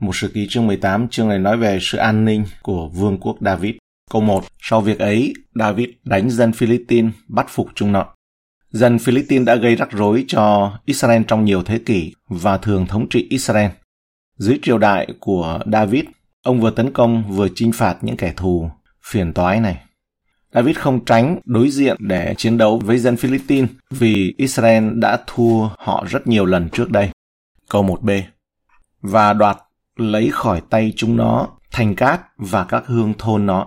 Một sự ký chương 18, chương này nói về sự an ninh của vương quốc David. Câu 1. Sau việc ấy, David đánh dân Philippines bắt phục chúng nó. Dân Philippines đã gây rắc rối cho Israel trong nhiều thế kỷ và thường thống trị Israel. Dưới triều đại của David, ông vừa tấn công vừa chinh phạt những kẻ thù phiền toái này. David không tránh đối diện để chiến đấu với dân Philippines vì Israel đã thua họ rất nhiều lần trước đây. Câu 1b Và đoạt lấy khỏi tay chúng nó thành cát và các hương thôn nó.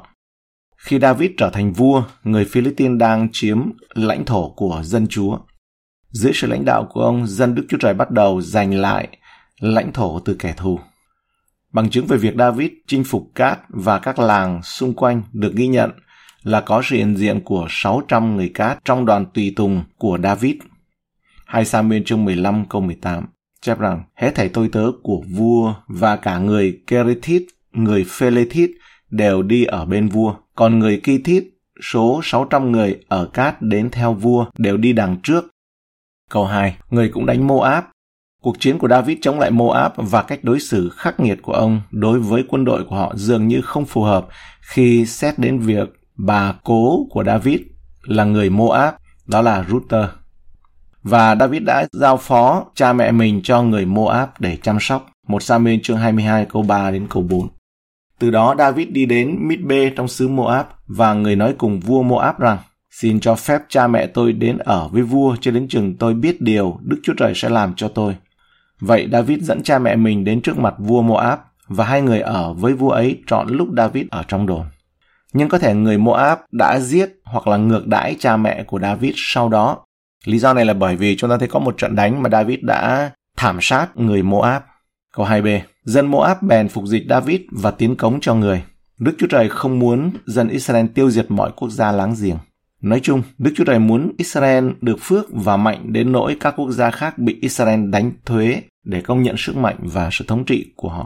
Khi David trở thành vua, người Philippines đang chiếm lãnh thổ của dân Chúa. Dưới sự lãnh đạo của ông, dân Đức Chúa Trời bắt đầu giành lại lãnh thổ từ kẻ thù. Bằng chứng về việc David chinh phục Cát và các làng xung quanh được ghi nhận là có sự hiện diện của 600 người Cát trong đoàn tùy tùng của David. 2 Samuel chương 15 câu 18 chép rằng hết thảy tôi tớ của vua và cả người Kerethit, người Phelethit đều đi ở bên vua, còn người Kithit số 600 người ở Cát đến theo vua đều đi đằng trước. Câu 2. Người cũng đánh Moab. Cuộc chiến của David chống lại Moab và cách đối xử khắc nghiệt của ông đối với quân đội của họ dường như không phù hợp khi xét đến việc bà cố của David là người Moab, đó là Ruther. Và David đã giao phó cha mẹ mình cho người Moab để chăm sóc. Một Samuel chương 22 câu 3 đến câu 4. Từ đó David đi đến Mitbe trong xứ Moab và người nói cùng vua Moab rằng, Xin cho phép cha mẹ tôi đến ở với vua cho đến chừng tôi biết điều Đức Chúa Trời sẽ làm cho tôi. Vậy David dẫn cha mẹ mình đến trước mặt vua Moab và hai người ở với vua ấy trọn lúc David ở trong đồn. Nhưng có thể người Moab đã giết hoặc là ngược đãi cha mẹ của David sau đó. Lý do này là bởi vì chúng ta thấy có một trận đánh mà David đã thảm sát người Moab. Câu 2b. Dân Moab bèn phục dịch David và tiến cống cho người. Đức Chúa Trời không muốn dân Israel tiêu diệt mọi quốc gia láng giềng. Nói chung, Đức Chúa Trời muốn Israel được phước và mạnh đến nỗi các quốc gia khác bị Israel đánh thuế để công nhận sức mạnh và sự thống trị của họ.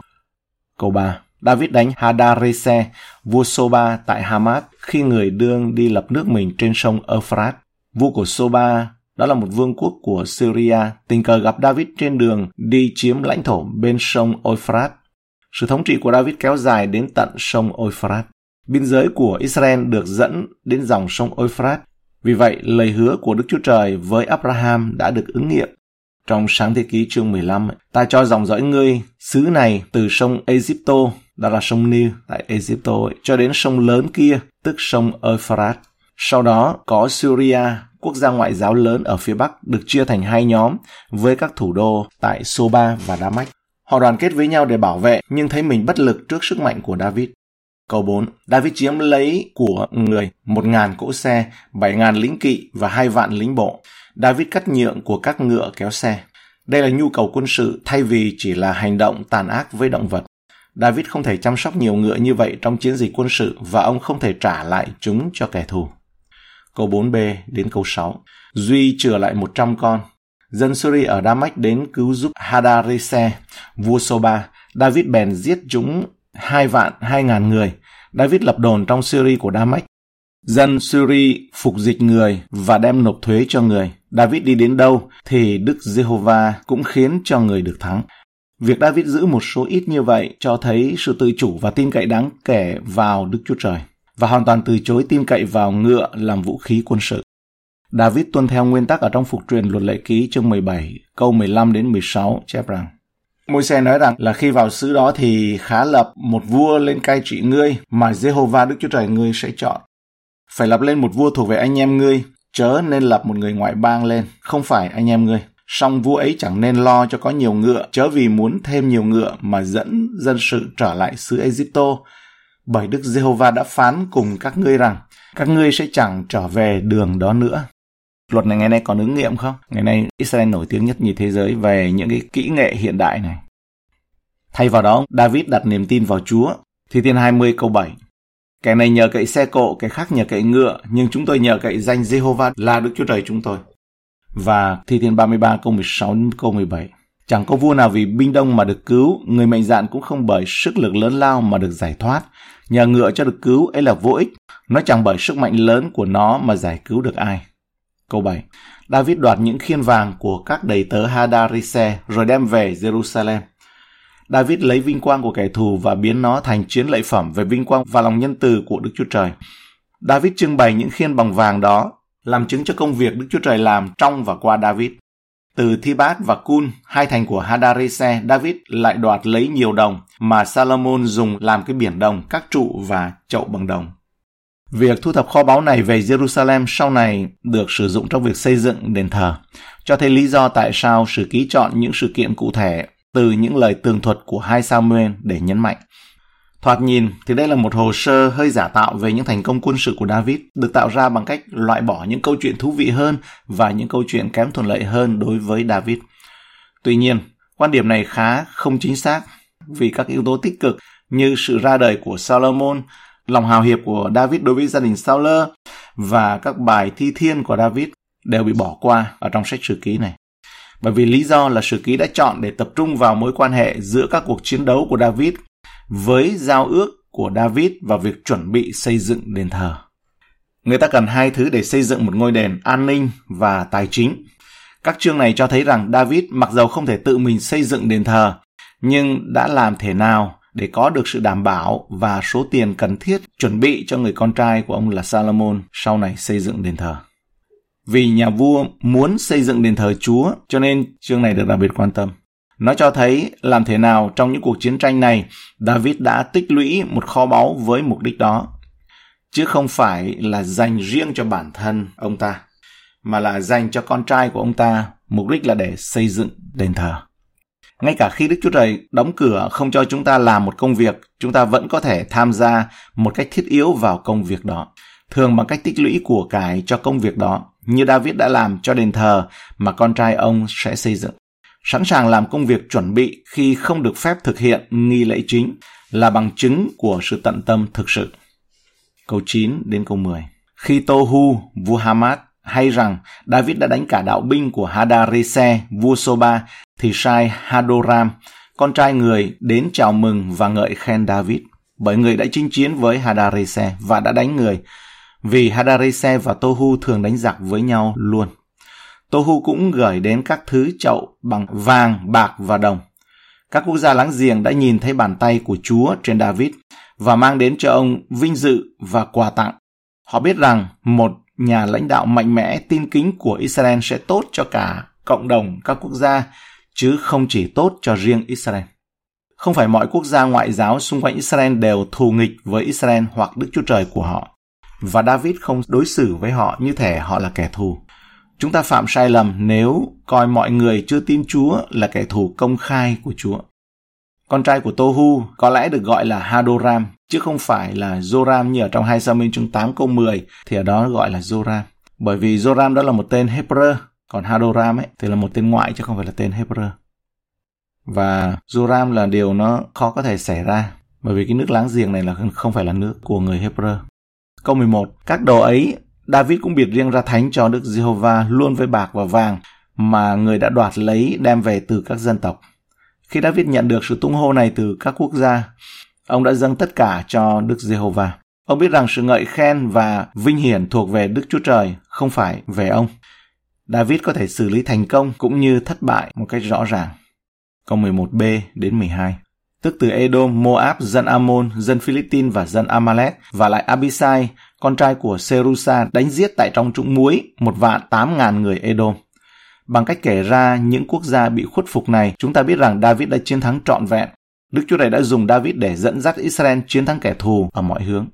Câu 3. David đánh Hadarese, vua Soba tại Hamat khi người đương đi lập nước mình trên sông Euphrates. Vua của Soba đó là một vương quốc của Syria, tình cờ gặp David trên đường đi chiếm lãnh thổ bên sông Euphrates. Sự thống trị của David kéo dài đến tận sông Euphrates. Biên giới của Israel được dẫn đến dòng sông Euphrates. Vì vậy, lời hứa của Đức Chúa Trời với Abraham đã được ứng nghiệm. Trong sáng thế ký chương 15, ta cho dòng dõi ngươi, xứ này từ sông Egypto, đó là sông Nil tại Egypto, cho đến sông lớn kia, tức sông Euphrates. Sau đó có Syria, quốc gia ngoại giáo lớn ở phía Bắc được chia thành hai nhóm với các thủ đô tại Soba và Damascus. Họ đoàn kết với nhau để bảo vệ nhưng thấy mình bất lực trước sức mạnh của David. Câu 4. David chiếm lấy của người 1.000 cỗ xe, 7.000 lính kỵ và 2 vạn lính bộ. David cắt nhượng của các ngựa kéo xe. Đây là nhu cầu quân sự thay vì chỉ là hành động tàn ác với động vật. David không thể chăm sóc nhiều ngựa như vậy trong chiến dịch quân sự và ông không thể trả lại chúng cho kẻ thù. Câu 4b đến câu 6. Duy chừa lại 100 con. Dân Syria ở Damascus đến cứu giúp Hadarise, vua Soba. David bèn giết chúng hai vạn hai ngàn người. David lập đồn trong Syria của Damascus. Dân Syria phục dịch người và đem nộp thuế cho người. David đi đến đâu thì Đức Giê-hô-va cũng khiến cho người được thắng. Việc David giữ một số ít như vậy cho thấy sự tự chủ và tin cậy đáng kể vào Đức Chúa Trời và hoàn toàn từ chối tin cậy vào ngựa làm vũ khí quân sự. David tuân theo nguyên tắc ở trong phục truyền luật lệ ký chương 17, câu 15 đến 16 chép rằng Môi xe nói rằng là khi vào xứ đó thì khá lập một vua lên cai trị ngươi mà Jehovah Đức Chúa Trời ngươi sẽ chọn. Phải lập lên một vua thuộc về anh em ngươi, chớ nên lập một người ngoại bang lên, không phải anh em ngươi. Song vua ấy chẳng nên lo cho có nhiều ngựa, chớ vì muốn thêm nhiều ngựa mà dẫn dân sự trở lại xứ Egypto, bởi Đức Giê-hô-va đã phán cùng các ngươi rằng các ngươi sẽ chẳng trở về đường đó nữa. Luật này ngày nay còn ứng nghiệm không? Ngày nay Israel nổi tiếng nhất nhì thế giới về những cái kỹ nghệ hiện đại này. Thay vào đó, David đặt niềm tin vào Chúa. Thi Thiên 20 câu 7 Kẻ này nhờ cậy xe cộ, kẻ khác nhờ cậy ngựa, nhưng chúng tôi nhờ cậy danh Jehovah là Đức Chúa Trời chúng tôi. Và Thi Thiên 33 câu 16 câu 17 Chẳng có vua nào vì binh đông mà được cứu, người mạnh dạn cũng không bởi sức lực lớn lao mà được giải thoát. Nhờ ngựa cho được cứu ấy là vô ích, nó chẳng bởi sức mạnh lớn của nó mà giải cứu được ai. Câu 7. David đoạt những khiên vàng của các đầy tớ Hadarise rồi đem về Jerusalem. David lấy vinh quang của kẻ thù và biến nó thành chiến lợi phẩm về vinh quang và lòng nhân từ của Đức Chúa Trời. David trưng bày những khiên bằng vàng đó, làm chứng cho công việc Đức Chúa Trời làm trong và qua David. Từ Thibat và Kun, hai thành của Hadarise David lại đoạt lấy nhiều đồng mà Salomon dùng làm cái biển đồng, các trụ và chậu bằng đồng. Việc thu thập kho báu này về Jerusalem sau này được sử dụng trong việc xây dựng đền thờ, cho thấy lý do tại sao sử ký chọn những sự kiện cụ thể từ những lời tường thuật của hai Samuel để nhấn mạnh. Thoạt nhìn thì đây là một hồ sơ hơi giả tạo về những thành công quân sự của David, được tạo ra bằng cách loại bỏ những câu chuyện thú vị hơn và những câu chuyện kém thuận lợi hơn đối với David. Tuy nhiên, quan điểm này khá không chính xác vì các yếu tố tích cực như sự ra đời của Solomon, lòng hào hiệp của David đối với gia đình Saul và các bài thi thiên của David đều bị bỏ qua ở trong sách sử ký này. Bởi vì lý do là sử ký đã chọn để tập trung vào mối quan hệ giữa các cuộc chiến đấu của David với giao ước của David và việc chuẩn bị xây dựng đền thờ. Người ta cần hai thứ để xây dựng một ngôi đền an ninh và tài chính. Các chương này cho thấy rằng David mặc dầu không thể tự mình xây dựng đền thờ, nhưng đã làm thế nào để có được sự đảm bảo và số tiền cần thiết chuẩn bị cho người con trai của ông là Salomon sau này xây dựng đền thờ. Vì nhà vua muốn xây dựng đền thờ Chúa, cho nên chương này được đặc biệt quan tâm. Nó cho thấy làm thế nào trong những cuộc chiến tranh này, David đã tích lũy một kho báu với mục đích đó, chứ không phải là dành riêng cho bản thân ông ta, mà là dành cho con trai của ông ta, mục đích là để xây dựng đền thờ. Ngay cả khi Đức Chúa Trời đóng cửa không cho chúng ta làm một công việc, chúng ta vẫn có thể tham gia một cách thiết yếu vào công việc đó, thường bằng cách tích lũy của cải cho công việc đó, như David đã làm cho đền thờ mà con trai ông sẽ xây dựng sẵn sàng làm công việc chuẩn bị khi không được phép thực hiện nghi lễ chính là bằng chứng của sự tận tâm thực sự. Câu 9 đến câu 10 Khi Tohu, vua Hamad, hay rằng David đã đánh cả đạo binh của Hadarese, vua Soba, thì sai Hadoram, con trai người, đến chào mừng và ngợi khen David, bởi người đã chinh chiến với Hadarese và đã đánh người, vì Hadarese và Tohu thường đánh giặc với nhau luôn. Tohu cũng gửi đến các thứ chậu bằng vàng, bạc và đồng. Các quốc gia láng giềng đã nhìn thấy bàn tay của Chúa trên David và mang đến cho ông vinh dự và quà tặng. Họ biết rằng một nhà lãnh đạo mạnh mẽ tin kính của Israel sẽ tốt cho cả cộng đồng các quốc gia, chứ không chỉ tốt cho riêng Israel. Không phải mọi quốc gia ngoại giáo xung quanh Israel đều thù nghịch với Israel hoặc Đức Chúa Trời của họ. Và David không đối xử với họ như thể họ là kẻ thù. Chúng ta phạm sai lầm nếu coi mọi người chưa tin Chúa là kẻ thù công khai của Chúa. Con trai của Tohu có lẽ được gọi là Hadoram, chứ không phải là Joram như ở trong 2 Samuel chương 8 câu 10 thì ở đó gọi là Joram. Bởi vì Joram đó là một tên Hebrew, còn Hadoram ấy thì là một tên ngoại chứ không phải là tên Hebrew. Và Joram là điều nó khó có thể xảy ra, bởi vì cái nước láng giềng này là không phải là nước của người Hebrew. Câu 11. Các đồ ấy David cũng biệt riêng ra thánh cho Đức Giê-hô-va luôn với bạc và vàng mà người đã đoạt lấy đem về từ các dân tộc. Khi David nhận được sự tung hô này từ các quốc gia, ông đã dâng tất cả cho Đức Giê-hô-va. Ông biết rằng sự ngợi khen và vinh hiển thuộc về Đức Chúa Trời, không phải về ông. David có thể xử lý thành công cũng như thất bại một cách rõ ràng. Câu 11b đến 12 tức từ Edom, Moab, dân Ammon, dân Philippines và dân Amalek, và lại Abisai, con trai của Serusa đánh giết tại trong trũng muối một vạn tám ngàn người Edom. Bằng cách kể ra những quốc gia bị khuất phục này, chúng ta biết rằng David đã chiến thắng trọn vẹn. Đức Chúa Trời đã dùng David để dẫn dắt Israel chiến thắng kẻ thù ở mọi hướng.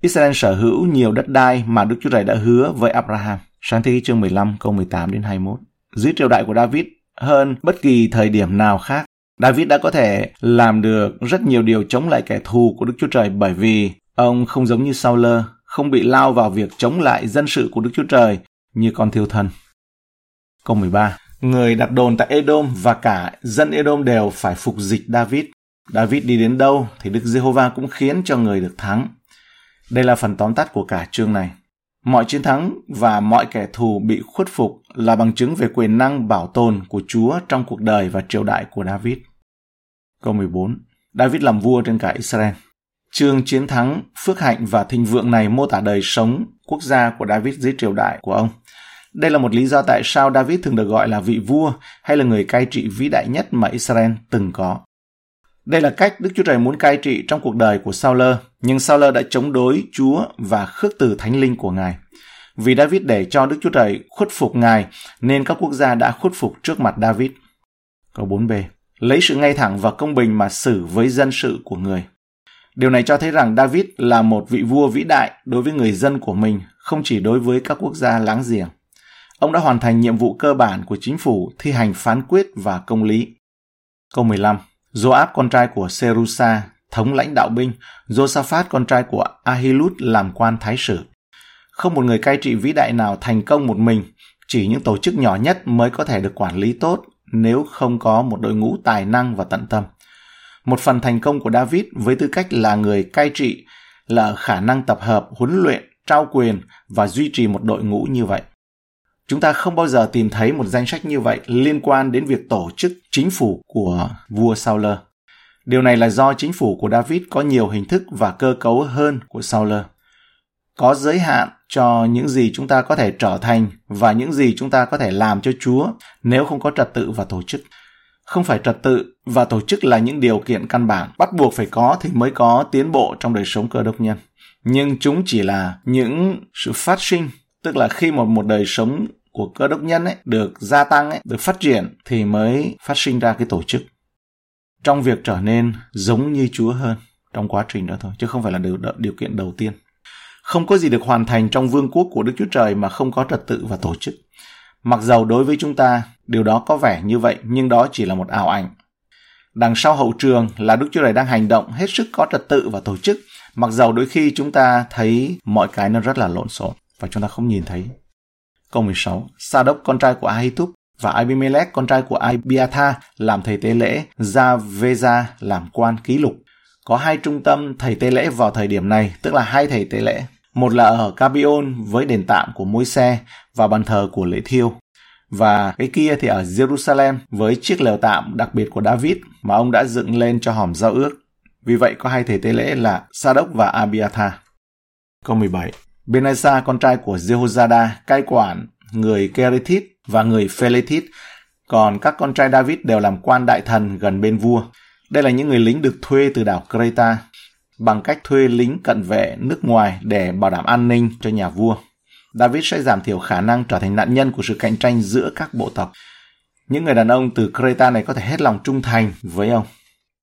Israel sở hữu nhiều đất đai mà Đức Chúa Trời đã hứa với Abraham. Sáng thế chương 15 câu 18 đến 21. Dưới triều đại của David, hơn bất kỳ thời điểm nào khác, David đã có thể làm được rất nhiều điều chống lại kẻ thù của Đức Chúa Trời bởi vì ông không giống như Saul, không bị lao vào việc chống lại dân sự của Đức Chúa Trời như con thiêu thân. Câu 13 Người đặt đồn tại Edom và cả dân Edom đều phải phục dịch David. David đi đến đâu thì Đức Giê-hô-va cũng khiến cho người được thắng. Đây là phần tóm tắt của cả chương này. Mọi chiến thắng và mọi kẻ thù bị khuất phục là bằng chứng về quyền năng bảo tồn của Chúa trong cuộc đời và triều đại của David. Câu 14. David làm vua trên cả Israel. Chương chiến thắng, phước hạnh và thịnh vượng này mô tả đời sống quốc gia của David dưới triều đại của ông. Đây là một lý do tại sao David thường được gọi là vị vua hay là người cai trị vĩ đại nhất mà Israel từng có. Đây là cách Đức Chúa Trời muốn cai trị trong cuộc đời của Saul, nhưng Saul đã chống đối Chúa và khước từ thánh linh của Ngài. Vì David để cho Đức Chúa Trời khuất phục Ngài, nên các quốc gia đã khuất phục trước mặt David. Câu 4b. Lấy sự ngay thẳng và công bình mà xử với dân sự của người. Điều này cho thấy rằng David là một vị vua vĩ đại đối với người dân của mình, không chỉ đối với các quốc gia láng giềng. Ông đã hoàn thành nhiệm vụ cơ bản của chính phủ thi hành phán quyết và công lý. Câu 15. Joab con trai của Serusa, thống lãnh đạo binh, Josaphat con trai của Ahilut làm quan thái sử. Không một người cai trị vĩ đại nào thành công một mình, chỉ những tổ chức nhỏ nhất mới có thể được quản lý tốt nếu không có một đội ngũ tài năng và tận tâm. Một phần thành công của David với tư cách là người cai trị là khả năng tập hợp, huấn luyện, trao quyền và duy trì một đội ngũ như vậy. Chúng ta không bao giờ tìm thấy một danh sách như vậy liên quan đến việc tổ chức chính phủ của vua Saul. Điều này là do chính phủ của David có nhiều hình thức và cơ cấu hơn của Sauler. Có giới hạn cho những gì chúng ta có thể trở thành và những gì chúng ta có thể làm cho Chúa nếu không có trật tự và tổ chức. Không phải trật tự và tổ chức là những điều kiện căn bản bắt buộc phải có thì mới có tiến bộ trong đời sống cơ đốc nhân. Nhưng chúng chỉ là những sự phát sinh tức là khi một một đời sống của cơ đốc nhân ấy được gia tăng ấy, được phát triển thì mới phát sinh ra cái tổ chức trong việc trở nên giống như Chúa hơn trong quá trình đó thôi chứ không phải là điều, điều kiện đầu tiên không có gì được hoàn thành trong vương quốc của Đức Chúa Trời mà không có trật tự và tổ chức. Mặc dầu đối với chúng ta, điều đó có vẻ như vậy, nhưng đó chỉ là một ảo ảnh. Đằng sau hậu trường là Đức Chúa Trời đang hành động hết sức có trật tự và tổ chức, mặc dầu đôi khi chúng ta thấy mọi cái nó rất là lộn xộn và chúng ta không nhìn thấy. Câu 16. Sa đốc con trai của Ahitub và Abimelech con trai của Abiatha làm thầy tế lễ, javeza làm quan ký lục. Có hai trung tâm thầy tế lễ vào thời điểm này, tức là hai thầy tế lễ. Một là ở Cabion với đền tạm của môi xe và bàn thờ của lễ thiêu. Và cái kia thì ở Jerusalem với chiếc lều tạm đặc biệt của David mà ông đã dựng lên cho hòm giao ước. Vì vậy có hai thầy tế lễ là Sadok và Abiathar. Câu 17 Benaisa con trai của Jehozada cai quản người Kerethit và người Phelethit, còn các con trai David đều làm quan đại thần gần bên vua. Đây là những người lính được thuê từ đảo Creta bằng cách thuê lính cận vệ nước ngoài để bảo đảm an ninh cho nhà vua. David sẽ giảm thiểu khả năng trở thành nạn nhân của sự cạnh tranh giữa các bộ tộc. Những người đàn ông từ Creta này có thể hết lòng trung thành với ông.